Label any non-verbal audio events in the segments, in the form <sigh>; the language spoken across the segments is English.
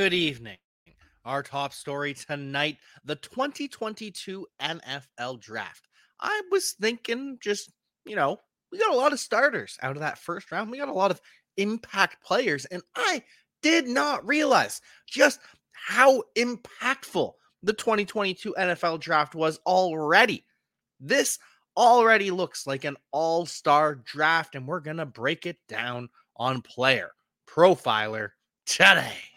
Good evening. Our top story tonight the 2022 NFL draft. I was thinking, just, you know, we got a lot of starters out of that first round. We got a lot of impact players, and I did not realize just how impactful the 2022 NFL draft was already. This already looks like an all star draft, and we're going to break it down on Player Profiler today.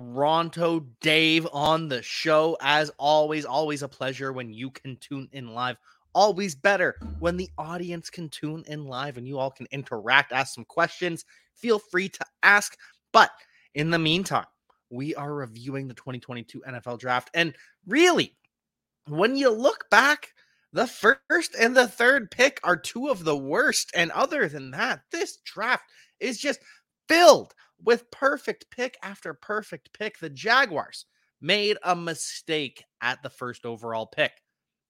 Ronto Dave on the show. As always, always a pleasure when you can tune in live. Always better when the audience can tune in live and you all can interact, ask some questions. Feel free to ask. But in the meantime, we are reviewing the 2022 NFL draft. And really, when you look back, the first and the third pick are two of the worst. And other than that, this draft is just filled with perfect pick after perfect pick. The Jaguars made a mistake at the first overall pick.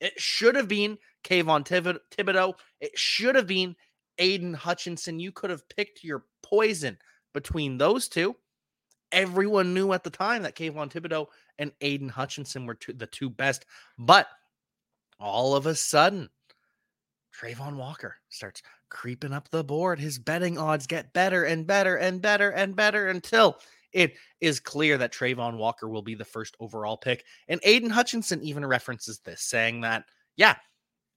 It should have been Kayvon Thibodeaux. It should have been Aidan Hutchinson. You could have picked your poison between those two. Everyone knew at the time that Kayvon Thibodeaux and Aidan Hutchinson were two, the two best. But all of a sudden, Travon Walker starts creeping up the board. His betting odds get better and better and better and better until it is clear that Travon Walker will be the first overall pick. And Aidan Hutchinson even references this, saying that, yeah,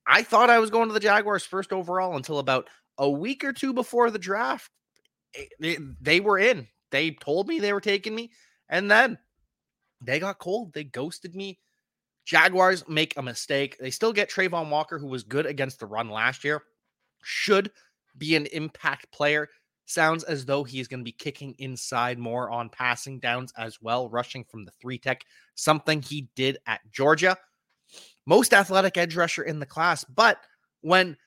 I thought I was going to the Jaguars first overall until about a week or two before the draft. Eh, they were in. They told me they were taking me. And then they got cold. They ghosted me. Jaguars make a mistake. They still get Travon Walker, who was good against the run last year, should be an impact player. Sounds as though he's going to be kicking inside more on passing downs as well, rushing from the three tech, something he did at Georgia. Most athletic edge rusher in the class. But when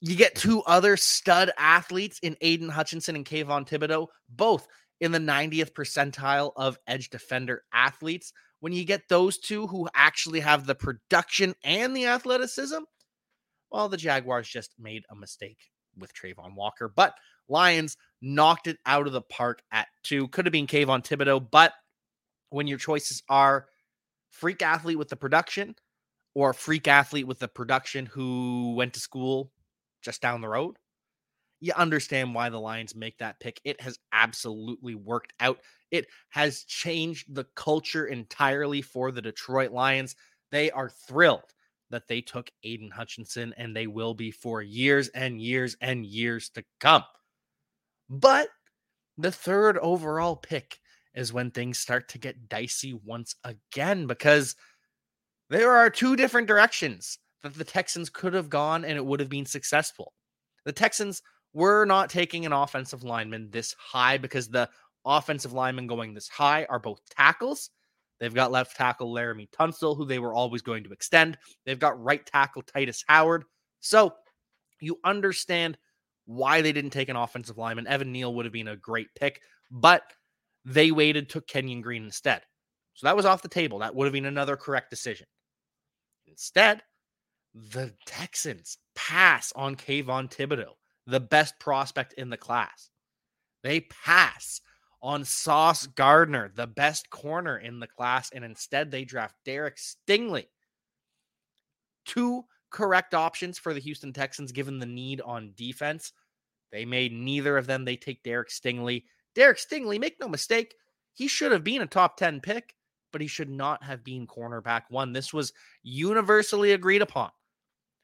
you get two other stud athletes in Aidan Hutchinson and Kayvon Thibodeaux, both in the 90th percentile of edge defender athletes, when you get those two who actually have the production and the athleticism, well, the Jaguars just made a mistake with Travon Walker, but Lions knocked it out of the park at two. Could have been Kayvon Thibodeaux, but when your choices are freak athlete with the production or freak athlete with the production who went to school just down the road, you understand why the Lions make that pick. It has absolutely worked out. It has changed the culture entirely for the Detroit Lions. They are thrilled that they took Aidan Hutchinson, and they will be for years and years and years to come. But the third overall pick is when things start to get dicey once again because there are two different directions that the Texans could have gone and it would have been successful. The Texans were not taking an offensive lineman this high because the offensive linemen going this high are both tackles. They've got left tackle Laremy Tunsil, who they were always going to extend. They've got right tackle Tytus Howard. So you understand why they didn't take an offensive lineman. Evan Neal would have been a great pick, but they waited, took Kenyon Green instead. So that was off the table. That would have been another correct decision. Instead, the Texans pass on Kayvon Thibodeaux, the best prospect in the class. They pass on Sauce Gardner, the best corner in the class, and instead they draft Derek Stingley. Two correct options for the Houston Texans given the need on defense. They made neither of them. They take Derek Stingley. Derek Stingley, make no mistake, he should have been a top 10 pick, but he should not have been cornerback one. This was universally agreed upon.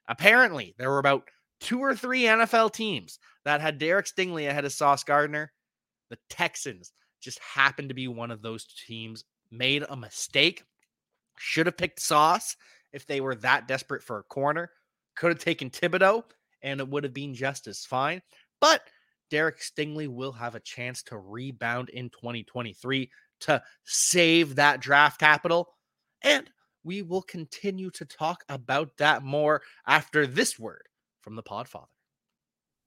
Apparently, there were about two or three NFL teams that had Derek Stingley ahead of Sauce Gardner. The Texans just happened to be one of those teams, made a mistake, should have picked Sauce if they were that desperate for a corner, could have taken Thibodeaux, and it would have been just as fine. But Derek Stingley will have a chance to rebound in 2023 to save that draft capital. And we will continue to talk about that more after this word from the Podfather.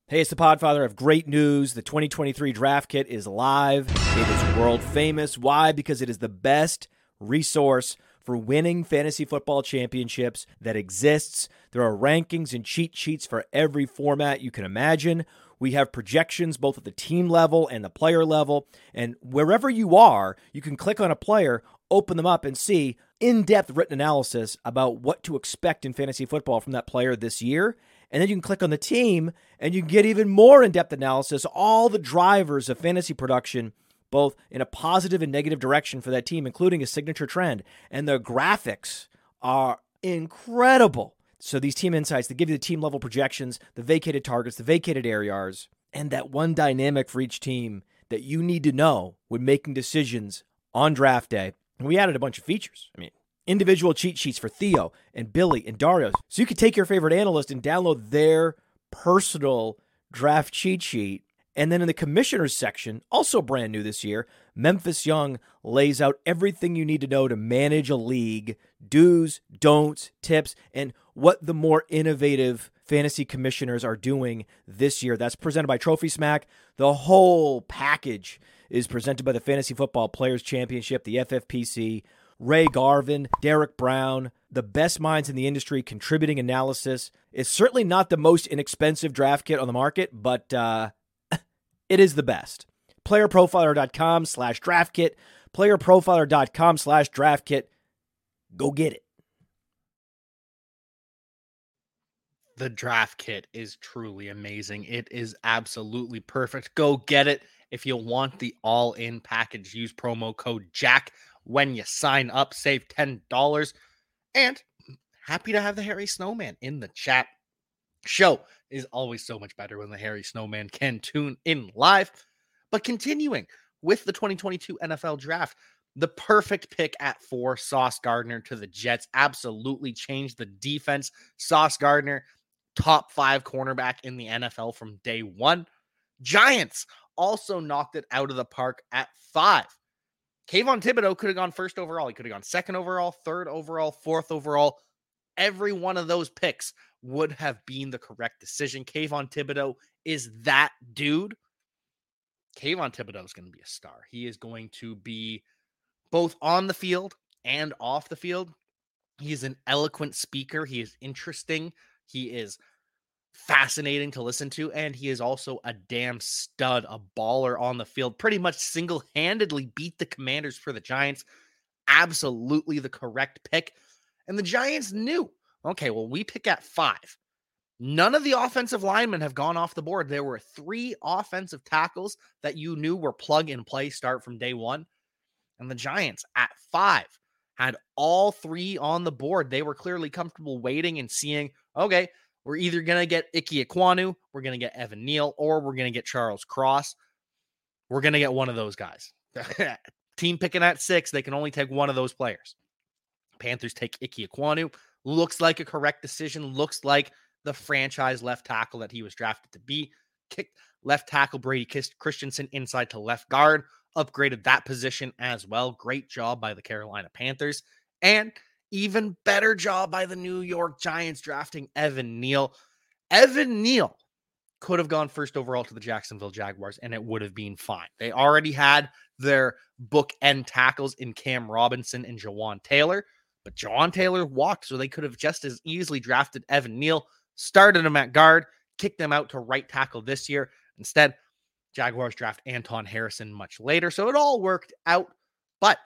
Hey, it's the Podfather of great news. The 2023 draft kit is live. It is world famous. Why? Because it is the best resource for winning fantasy football championships that exists. There are rankings and cheat sheets for every format you can imagine. We have projections both at the team level and the player level. And wherever you are, you can click on a player, open them up, and see in depth written analysis about what to expect in fantasy football from that player this year. And then you can click on the team and you can get even more in depth analysis, all the drivers of fantasy production, both in a positive and negative direction for that team, including a signature trend. And the graphics are incredible. So these team insights, they give you the team level projections, the vacated targets, the vacated areas, and that one dynamic for each team that you need to know when making decisions on draft day. And we added a bunch of features. I mean, individual cheat sheets for Theo and Billy and Dario. So you could take your favorite analyst and download their personal draft cheat sheet. And then in the commissioners section, also brand new this year, Memphis Young lays out everything you need to know to manage a league, do's, don'ts, tips, and what the more innovative fantasy commissioners are doing this year. That's presented by Trophy Smack. The whole package is presented by the Fantasy Football Players Championship, the FFPC. Ray Garvin, Derek Brown, the best minds in the industry contributing analysis. It's certainly not the most inexpensive draft kit on the market, but uh, <laughs> it is the best. Playerprofiler.com slash draft kit. Playerprofiler.com slash draft kit. Go get it. The draft kit is truly amazing. It is absolutely perfect. Go get it. If you want the all in package, use promo code JACK when you sign up. Save $10. And happy to have the Harry Snowman in the chat. Show is always so much better when the Harry Snowman can tune in live. But continuing with the 2022 NFL draft, the perfect pick at four, Sauce Gardner to the Jets, absolutely changed the defense. Sauce Gardner top five cornerback in the NFL from day one. Giants also knocked it out of the park at five. Kayvon Thibodeaux could have gone first overall. He could have gone second overall, third overall, fourth overall. Every one of those picks would have been the correct decision. Kayvon Thibodeaux is that dude. Kayvon Thibodeaux is going to be a star. He is going to be both on the field and off the field. He is an eloquent speaker. He is interesting. He is fascinating to listen to. And he is also a damn stud, a baller on the field. Pretty much single handedly beat the commanders for the Giants. Absolutely the correct pick. And the Giants knew okay, well, we pick at five. None of the offensive linemen have gone off the board. There were three offensive tackles that you knew were plug and play start from day one. And the Giants at five had all three on the board. They were clearly comfortable waiting and seeing, okay, we're either going to get Ike Ekwonu, we're going to get Evan Neal, or we're going to get Charles Cross. We're going to get one of those guys. <laughs> Team picking at six, they can only take one of those players. Panthers take Ike Ekwonu. Looks like a correct decision. Looks like the franchise left tackle that he was drafted to be. Kicked left tackle Brady Christensen inside to left guard upgraded that position as well. Great job by the Carolina Panthers. And even better job by the New York Giants drafting Evan Neal. Evan Neal could have gone first overall to the Jacksonville Jaguars and it would have been fine. They already had their bookend tackles in Cam Robinson and Jawaan Taylor, but Jawaan Taylor walked, so they could have just as easily drafted Evan Neal, started him at guard, kicked them out to right tackle this year. Instead, Jaguars draft Anton Harrison much later. So it all worked out. But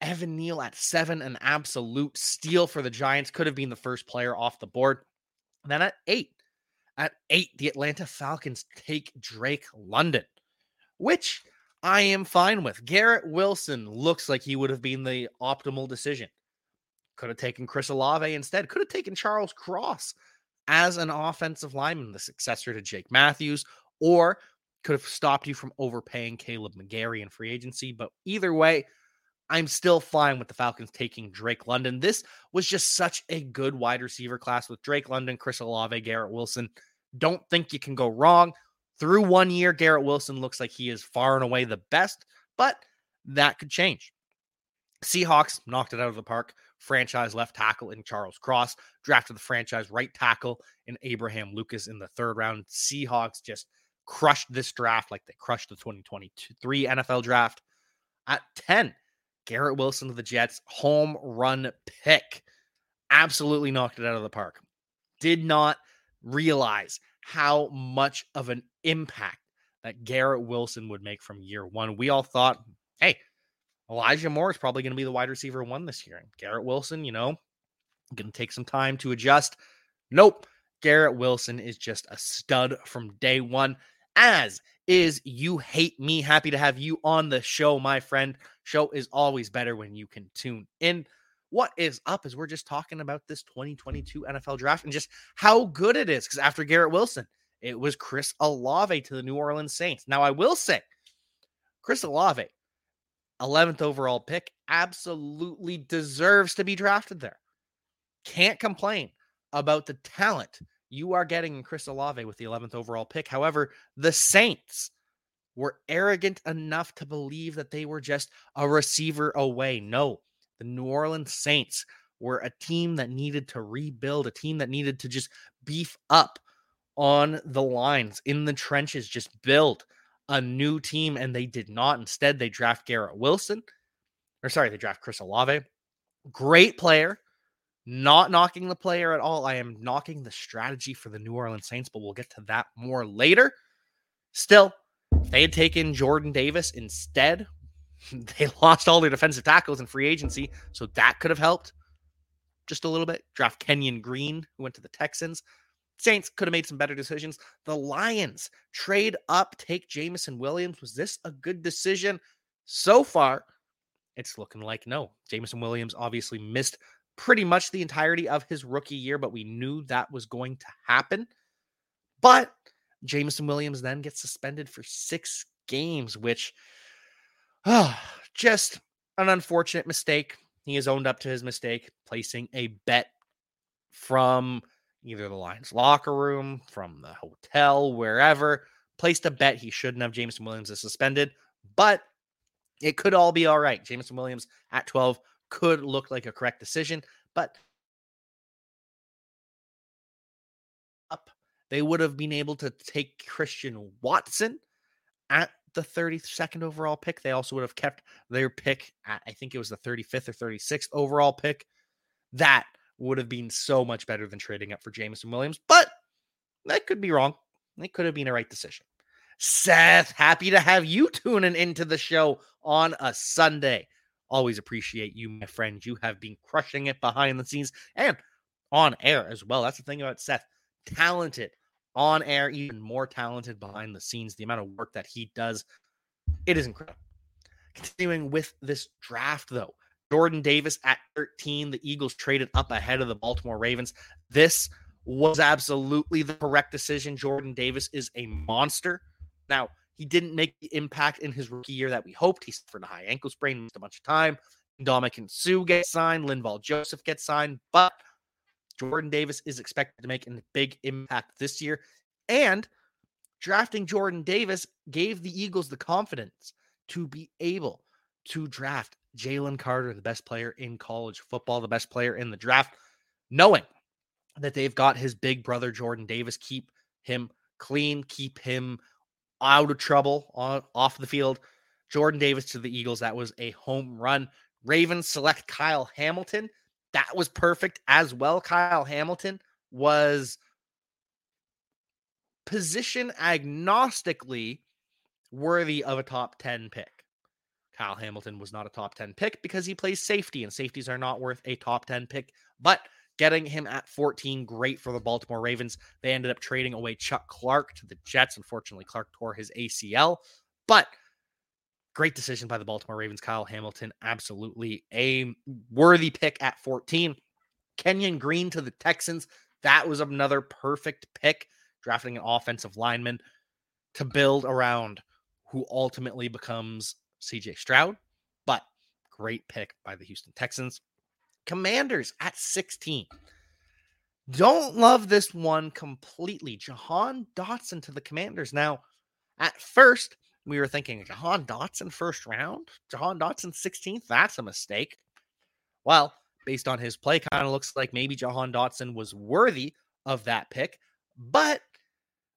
Evan Neal at seven, an absolute steal for the Giants, could have been the first player off the board. then at eight, at eight, the Atlanta Falcons take Drake London, which I am fine with. Garrett Wilson looks like he would have been the optimal decision. Could have taken Chris Olave instead. Could have taken Charles Cross as an offensive lineman, the successor to Jake Matthews, or could have stopped you from overpaying Kaleb McGary in free agency. But either way, I'm still fine with the Falcons taking Drake London. This was just such a good wide receiver class with Drake London, Chris Olave, Garrett Wilson. Don't think you can go wrong. Through one year, Garrett Wilson looks like he is far and away the best, but that could change. Seahawks knocked it out of the park. Franchise left tackle in Charles Cross, drafted the franchise right tackle in Abraham Lucas in the third round. Seahawks just crushed this draft like they crushed the 2023 NFL draft. At 10, Garrett Wilson to the Jets, home run pick. Absolutely knocked it out of the park. Did not realize how much of an impact that Garrett Wilson would make from year one. We all thought, hey, Elijah Moore is probably going to be the wide receiver one this year. And Garrett Wilson, you know, going to take some time to adjust. Nope. Garrett Wilson is just a stud from day one, as is You Hate Me. Happy to have you on the show, my friend. Show is always better when you can tune in. What is up is we're just talking about this 2022 NFL draft and just how good it is. Because after Garrett Wilson, it was Chris Olave to the New Orleans Saints. Now, I will say, Chris Olave, 11th overall pick, absolutely deserves to be drafted there. Can't complain about the talent you are getting Chris Olave with the 11th overall pick. However, the Saints were arrogant enough to believe that they were just a receiver away. No, the New Orleans Saints were a team that needed to rebuild, a team that needed to just beef up on the lines in the trenches, just build a new team. And they did not. Instead, they draft Garrett Wilson, or sorry, they draft Chris Olave. Great player, not knocking the player at all. I am knocking the strategy for the New Orleans Saints, but we'll get to that more later. Still, they had taken Jordan Davis instead. <laughs> They lost all their defensive tackles in free agency, so that could have helped just a little bit. Draft Kenyon Green, who went to the Texans. Saints could have made some better decisions. The Lions trade up, take Jameson Williams. Was this a good decision? So far, it's looking like no. Jameson Williams obviously missed pretty much the entirety of his rookie year, but we knew that was going to happen. But Jameson Williams then gets suspended for six games, which oh, just an unfortunate mistake. He has owned up to his mistake, placing a bet from either the Lions locker room, from the hotel, wherever, placed a bet he shouldn't have. Jameson Williams is suspended, but it could all be all right. Jameson Williams at 12 could look like a correct decision, but up they would have been able to take Christian Watson at the 32nd overall pick. They also would have kept their pick at, I think it was the 35th or 36th overall pick. That would have been so much better than trading up for Jameson Williams, but that could be wrong. It could have been a right decision. Seth, happy to have you tuning into the show on a Sunday. Always appreciate you, my friend. You have been crushing it behind the scenes and on air as well. That's the thing about Seth. Talented on air, even more talented behind the scenes. The amount of work that he does, it is incredible. Continuing with this draft, though, Jordan Davis at 13. The Eagles traded up ahead of the Baltimore Ravens. This was absolutely the correct decision. Jordan Davis is a monster. Now, he didn't make the impact in his rookie year that we hoped. He suffered a high ankle sprain, missed a bunch of time. Ndamukong Suh gets signed, Linval Joseph gets signed, but Jordan Davis is expected to make a big impact this year. And drafting Jordan Davis gave the Eagles the confidence to be able to draft Jalen Carter, the best player in college football, the best player in the draft, knowing that they've got his big brother, Jordan Davis, keep him clean, keep him out of trouble on off the field. Jordan Davis to the Eagles, that was a home run. Ravens select Kyle Hamilton. That was perfect as well. Kyle Hamilton was position agnostically worthy of a top 10 pick. Kyle Hamilton was not a top 10 pick because he plays safety, and safeties are not worth a top 10 pick. But getting him at 14, great for the Baltimore Ravens. They ended up trading away Chuck Clark to the Jets. Unfortunately, Clark tore his ACL, but great decision by the Baltimore Ravens. Kyle Hamilton, absolutely a worthy pick at 14. Kenyon Green to the Texans. That was another perfect pick, drafting an offensive lineman to build around who ultimately becomes CJ Stroud, but great pick by the Houston Texans. Commanders at 16. Don't love this one completely. Jahan Dotson to the Commanders. Now, at first, we were thinking Jahan Dotson first round, Jahan Dotson 16th. That's a mistake. Well, based on his play, kind of looks like maybe Jahan Dotson was worthy of that pick, but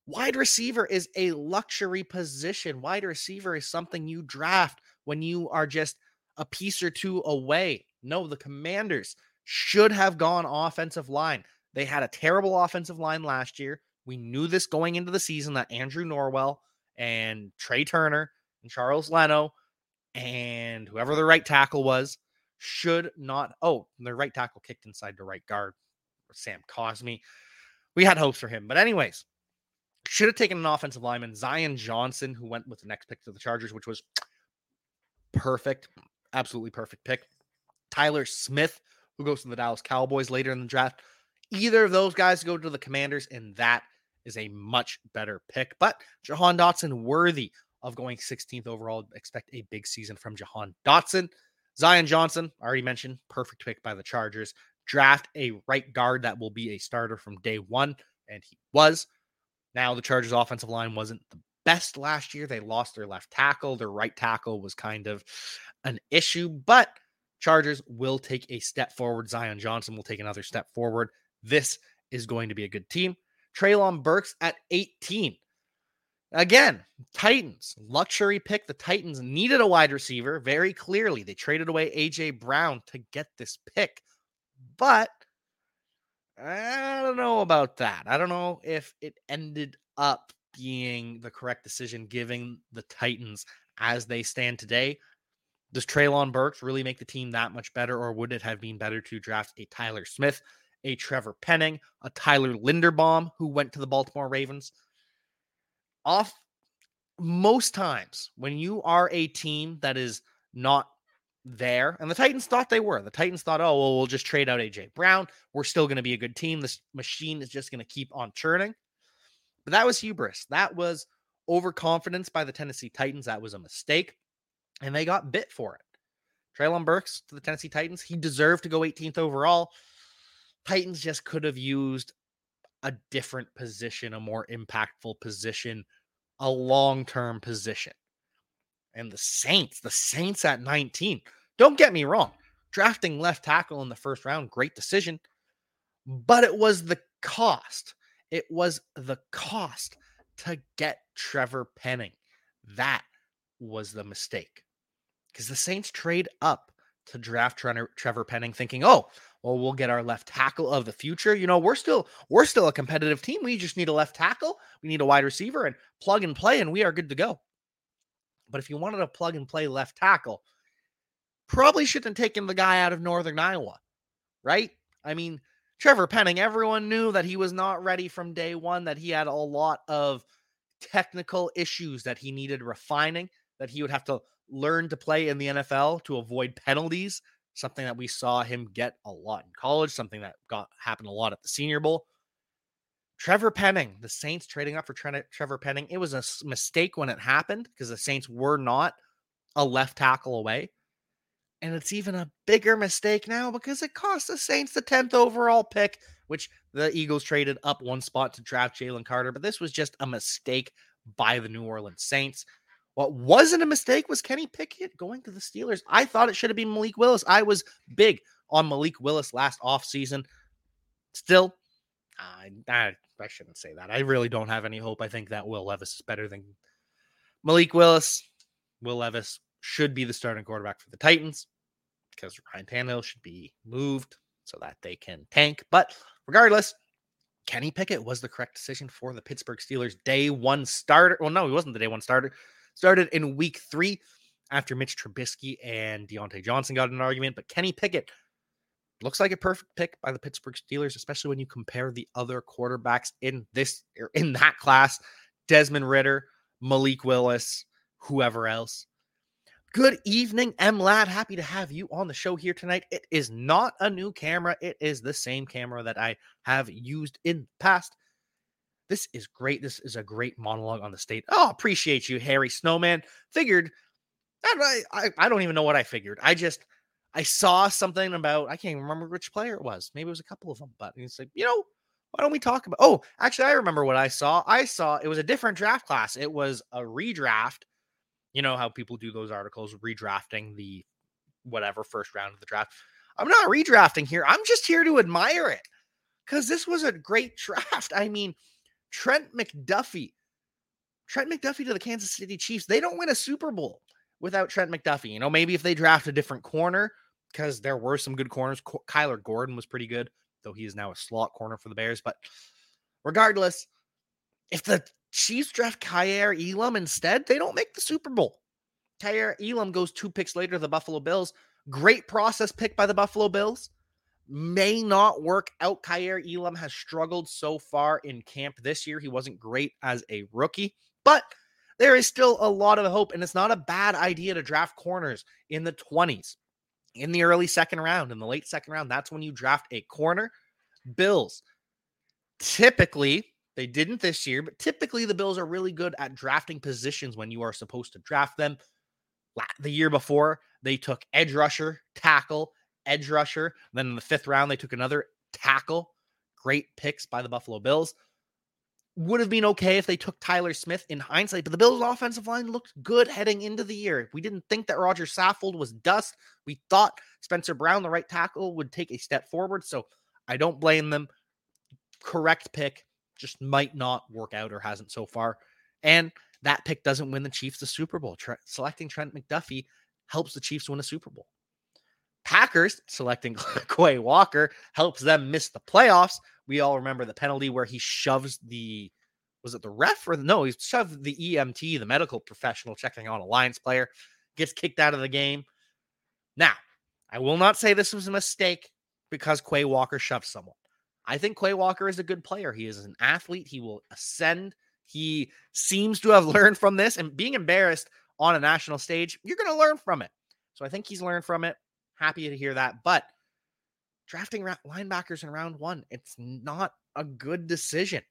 Wide receiver is a luxury position. Wide receiver is something you draft when you are just a piece or two away. No, the Commanders should have gone offensive line. They had a terrible offensive line last year. We knew this going into the season that Andrew Norwell and Trai Turner and Charles Leno and whoever the right tackle was should not. Oh, the right tackle kicked inside the right guard. Sam Cosmi. We had hopes for him. But, anyways, should have taken an offensive lineman, Zion Johnson, who went with the next pick to the Chargers, which was perfect. Absolutely perfect pick. Tyler Smith, who goes to the Dallas Cowboys later in the draft. Either of those guys go to the Commanders, and that is a much better pick. But Jahan Dotson worthy of going 16th overall. Expect a big season from Jahan Dotson. Zion Johnson, I already mentioned, perfect pick by the Chargers. Draft a right guard that will be a starter from day one, and he was. Now, the Chargers' offensive line wasn't the best last year. They lost their left tackle. Their right tackle was kind of an issue, but Chargers will take a step forward. Zion Johnson will take another step forward. This is going to be a good team. Treylon Burks at 18. Again, Titans, luxury pick. The Titans needed a wide receiver very clearly. They traded away A.J. Brown to get this pick. But I don't know about that. I don't know if it ended up being the correct decision, giving the Titans as they stand today. Does Treylon Burks really make the team that much better, or would it have been better to draft a Tyler Smith, a Trevor Penning, a Tyler Linderbaum, who went to the Baltimore Ravens? off most times when you are a team that is not there, and the Titans thought they were. The Titans thought, oh, well, we'll just trade out AJ Brown. We're still going to be a good team. This machine is just going to keep on churning. But that was hubris. That was overconfidence by the Tennessee Titans. That was a mistake. And they got bit for it. Treylon Burks to the Tennessee Titans. He deserved to go 18th overall. Titans just could have used a different position, a more impactful position, a long term position. And the Saints, the Saints at 19. Don't get me wrong, drafting left tackle in the first round, great decision, but it was the cost. It was the cost to get Trevor Penning. That was the mistake. Because the Saints trade up to draft Trevor Penning, thinking, oh, well, we'll get our left tackle of the future. You know, we're still we're still a competitive team. We just need a left tackle. We need a wide receiver and plug and play, and we are good to go. But if you wanted a plug and play left tackle, probably shouldn't have taken the guy out of Northern Iowa, right? I mean, Trevor Penning, everyone knew that he was not ready from day one, that he had a lot of technical issues that he needed refining, that he would have to learn to play in the NFL to avoid penalties something that we saw him get a lot in college, something that got happened a lot at the Senior Bowl. Trevor Penning, the Saints trading up for Trevor Penning, it was a mistake when it happened because the Saints were not a left tackle away. And it's even a bigger mistake now because it cost the Saints the 10th overall pick, which the Eagles traded up one spot to draft Jalen Carter. But this was just a mistake by the New Orleans Saints. What wasn't a mistake was Kenny Pickett going to the Steelers. I thought it should have been Malik Willis. I was big on Malik Willis last offseason. Still, I, I, I shouldn't say that. I really don't have any hope. I think that Will Levis is better than Malik Willis. Will Levis should be the starting quarterback for the Titans because Ryan Tannehill should be moved so that they can tank. But regardless, Kenny Pickett was the correct decision for the Pittsburgh Steelers day one starter. Well, no, he wasn't the day one starter started in week three after Mitch Trubisky and Diontae Johnson got an argument. But Kenny Pickett looks like a perfect pick by the Pittsburgh Steelers, especially when you compare the other quarterbacks in this er, in that class: Desmond Ridder, Malik Willis, whoever else. Good evening, M Lad. Happy to have you on the show here tonight. It is not a new camera, it is the same camera that I have used in the past. This is great. This is a great monologue on the state. Oh, appreciate you, Harry Snowman. Figured, I, I, I don't even know what I figured. I just, I saw something about, I can't even remember which player it was. Maybe it was a couple of them, but it's like, you know, why don't we talk about? Oh, actually, I remember what I saw. I saw it was a different draft class. It was a redraft. You know how people do those articles, redrafting the whatever first round of the draft. I'm not redrafting here. I'm just here to admire it because this was a great <laughs> draft. I mean, Trent McDuffie. Trent McDuffie to the Kansas City Chiefs. They don't win a Super Bowl without Trent McDuffie. You know, maybe if they draft a different corner, because there were some good corners. Kyler Gordon was pretty good, though he is now a slot corner for the Bears. But regardless, if the Chiefs draft Kaiir Elam instead, they don't make the Super Bowl. Kaiir Elam goes two picks later to the Buffalo Bills. Great process pick by the Buffalo Bills. May not work out. Kaiir Elam has struggled so far in camp this year. He wasn't great as a rookie, but there is still a lot of hope, and it's not a bad idea to draft corners in the 20s, in the early second round, in the late second round. That's when you draft a corner. Bills typically they didn't this year, but typically the Bills are really good at drafting positions when you are supposed to draft them. The year before, they took edge rusher, tackle, edge rusher. Then in the fifth round, they took another tackle. Great picks by the Buffalo Bills. Would have been okay if they took Tyler Smith in hindsight, but the Bills' offensive line looked good heading into the year. We didn't think that Roger Saffold was dust. We thought Spencer Brown, the right tackle, would take a step forward. So I don't blame them. Correct pick just might not work out or hasn't so far. And that pick doesn't win the Chiefs the Super Bowl. Tre- selecting Trent McDuffie helps the Chiefs win a Super Bowl. Packers selecting <laughs> Quay Walker helps them miss the playoffs. We all remember the penalty where he shoves the was it the ref or the, no, he shoved the EMT, the medical professional checking on a Lions player, gets kicked out of the game. Now, I will not say this was a mistake because Quay Walker shoved someone. I think Quay Walker is a good player. He is an athlete. He will ascend. He seems to have <laughs> learned from this and being embarrassed on a national stage, you're going to learn from it. So I think he's learned from it. Happy to hear that. But drafting linebackers in round one, it's not a good decision.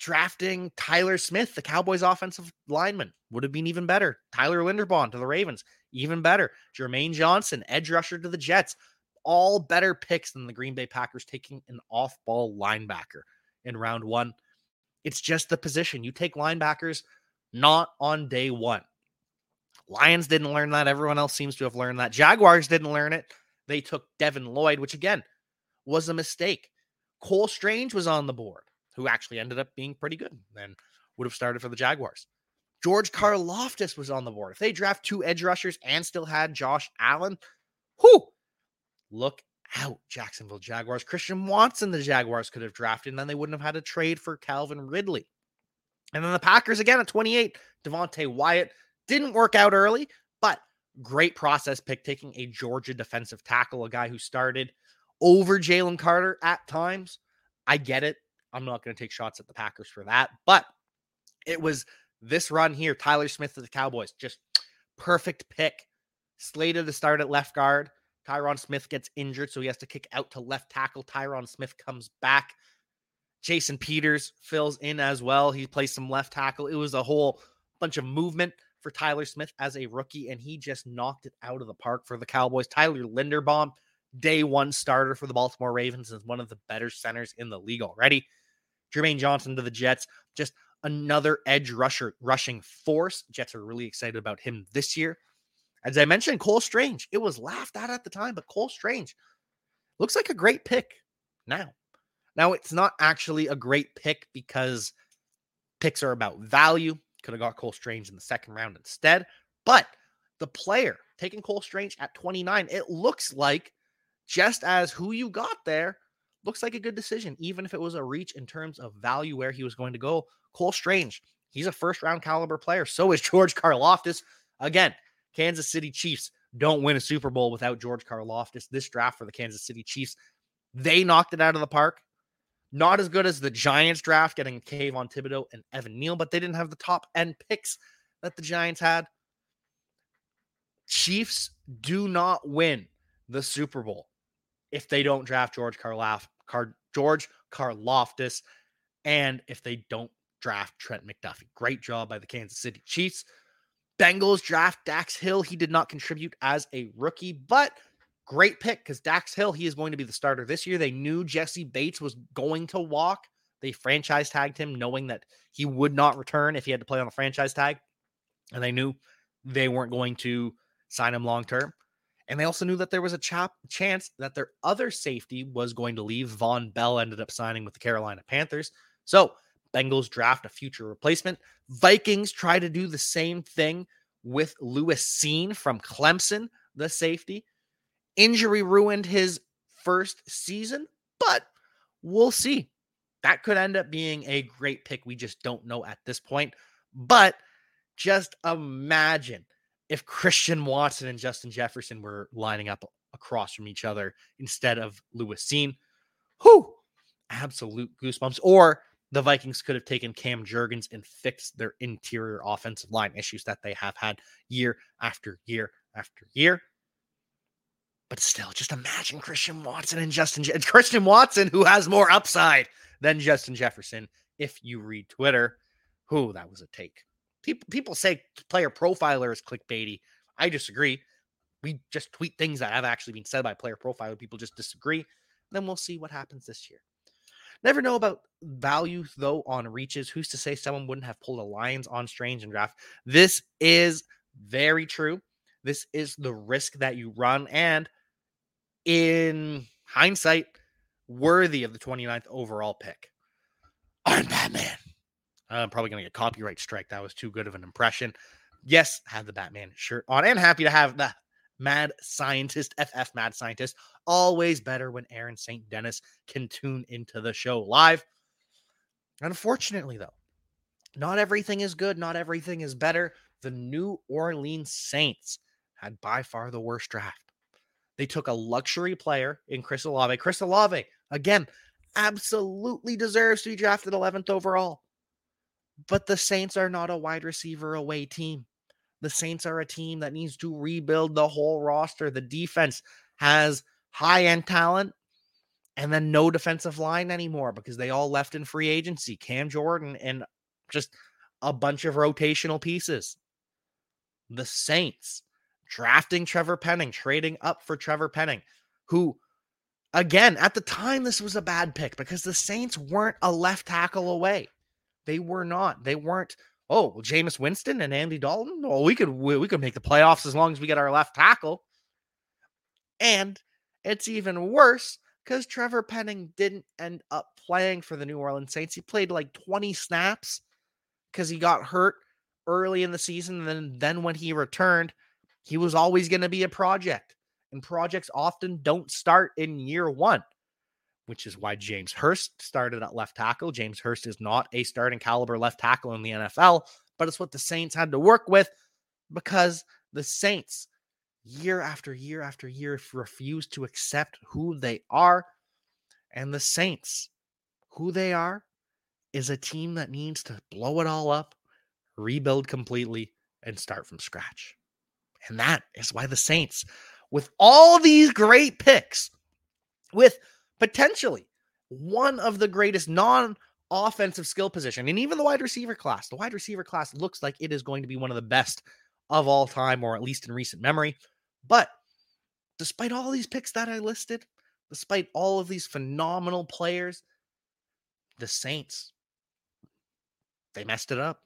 Drafting Tyler Smith, the Cowboys offensive lineman, would have been even better. Tyler Linderbaum to the Ravens, even better. Jermaine Johnson, edge rusher to the Jets, all better picks than the Green Bay Packers taking an off ball linebacker in round one. It's just the position. You take linebackers not on day one. Lions didn't learn that. Everyone else seems to have learned that. Jaguars didn't learn it. They took Devin Lloyd, which again was a mistake. Cole Strange was on the board, who actually ended up being pretty good and would have started for the Jaguars. George Karlaftis was on the board. If they draft two edge rushers and still had Josh Allen, whoo, look out, Jacksonville Jaguars. Christian Watson, the Jaguars could have drafted, and then they wouldn't have had to trade for Calvin Ridley. And then the Packers again at 28, Devonte Wyatt didn't work out early, but great process pick taking a Georgia defensive tackle, a guy who started over Jalen Carter at times. I get it. I'm not going to take shots at the Packers for that, but it was this run here. Tyler Smith of the Cowboys, just perfect pick. Slated to start at left guard. Tyron Smith gets injured, so he has to kick out to left tackle. Tyron Smith comes back. Jason Peters fills in as well. He plays some left tackle. It was a whole bunch of movement for Tyler Smith as a rookie, and he just knocked it out of the park for the Cowboys. Tyler Linderbaum, day one starter for the Baltimore Ravens, is one of the better centers in the league already. Jermaine Johnson to the Jets, just another edge rusher rushing force. Jets are really excited about him this year. As I mentioned, Cole Strange, it was laughed at at the time, but Cole Strange looks like a great pick now. Now, it's not actually a great pick because picks are about value. Could have got Cole Strange in the second round instead. But the player taking Cole Strange at 29, it looks like just as who you got there looks like a good decision, even if it was a reach in terms of value where he was going to go. Cole Strange, he's a first round caliber player. So is <laughs> George Karlaftis. Again, Kansas City Chiefs don't win a Super Bowl without George Karlaftis. This draft for the Kansas City Chiefs, they knocked it out of the park. Not as good as the Giants draft, getting Kayvon Thibodeaux and Evan Neal, but they didn't have the top end picks that the Giants had. Chiefs do not win the Super Bowl if they don't draft George Karloff, Car, George Karlaftis, and if they don't draft Trent McDuffie. Great job by the Kansas City Chiefs. Bengals draft Dax Hill. He did not contribute as a rookie, but great pick because Dax Hill, he is going to be the starter this year. They knew Jessie Bates was going to walk. They franchise tagged him knowing that he would not return if he had to play on a franchise tag. And they knew they weren't going to sign him long term. And they also knew that there was a chop, chance that their other safety was going to leave. Vonn Bell ended up signing with the Carolina Panthers. So Bengals draft a future replacement. Vikings try to do the same thing with Lewis Cine from Clemson, the safety. Injury ruined his first season, but we'll see. That could end up being a great pick. We just don't know at this point. But just imagine if Christian Watson and Justin Jefferson were lining up across from each other instead of Lewis Cine. Whew, absolute goosebumps. Or the Vikings could have taken Cam Jurgens and fixed their interior offensive line issues that they have had year after year after year. But still, just imagine Christian Watson and Justin Je- Christian Watson, who has more upside than Justin Jefferson. If you read Twitter, who that was a take. People people say player profiler is clickbaity. I disagree. We just tweet things that have actually been said by player profiler. People just disagree. Then we'll see what happens this year. Never know about value though on reaches. Who's to say someone wouldn't have pulled a Lions on Strange and draft? This is very true. This is the risk that you run. And in hindsight, worthy of the 29th overall pick. I'm Batman. I'm probably going to get copyright strike. That was too good of an impression. Yes, have the Batman shirt on and happy to have the Mad Scientist, FF Mad Scientist. Always better when Aaron St. Dennis can tune into the show live. Unfortunately, though, not everything is good. Not everything is better. The New Orleans Saints had by far the worst draft. They took a luxury player in Chris Olave. Chris Olave, again, absolutely deserves to be drafted 11th overall. But the Saints are not a wide receiver away team. The Saints are a team that needs to rebuild the whole roster. The defense has high end talent and then no defensive line anymore because they all left in free agency. Cam Jordan and just a bunch of rotational pieces. The Saints drafting Trevor Penning, trading up for Trevor Penning, who, again, at the time, this was a bad pick because the Saints weren't a left tackle away. They were not. They weren't. Oh, well, Jameis Winston and Andy Dalton. Well, we could we, we could make the playoffs as long as we get our left tackle. And it's even worse because Trevor Penning didn't end up playing for the New Orleans Saints. He played like 20 snaps because he got hurt early in the season. And then, then when he returned, he was always going to be a project. And projects often don't start in year one, which is why James Hurst started at left tackle. James Hurst is not a starting caliber left tackle in the NFL, but it's what the Saints had to work with because the Saints, year after year after year, refuse to accept who they are. And the Saints, who they are, is a team that needs to blow it all up, rebuild completely, and start from scratch. And that is why the Saints, with all these great picks, with potentially one of the greatest non offensive skill position, and even the wide receiver class, the wide receiver class looks like it is going to be one of the best of all time, or at least in recent memory. But despite all these picks that I listed, despite all of these phenomenal players, the Saints, they messed it up.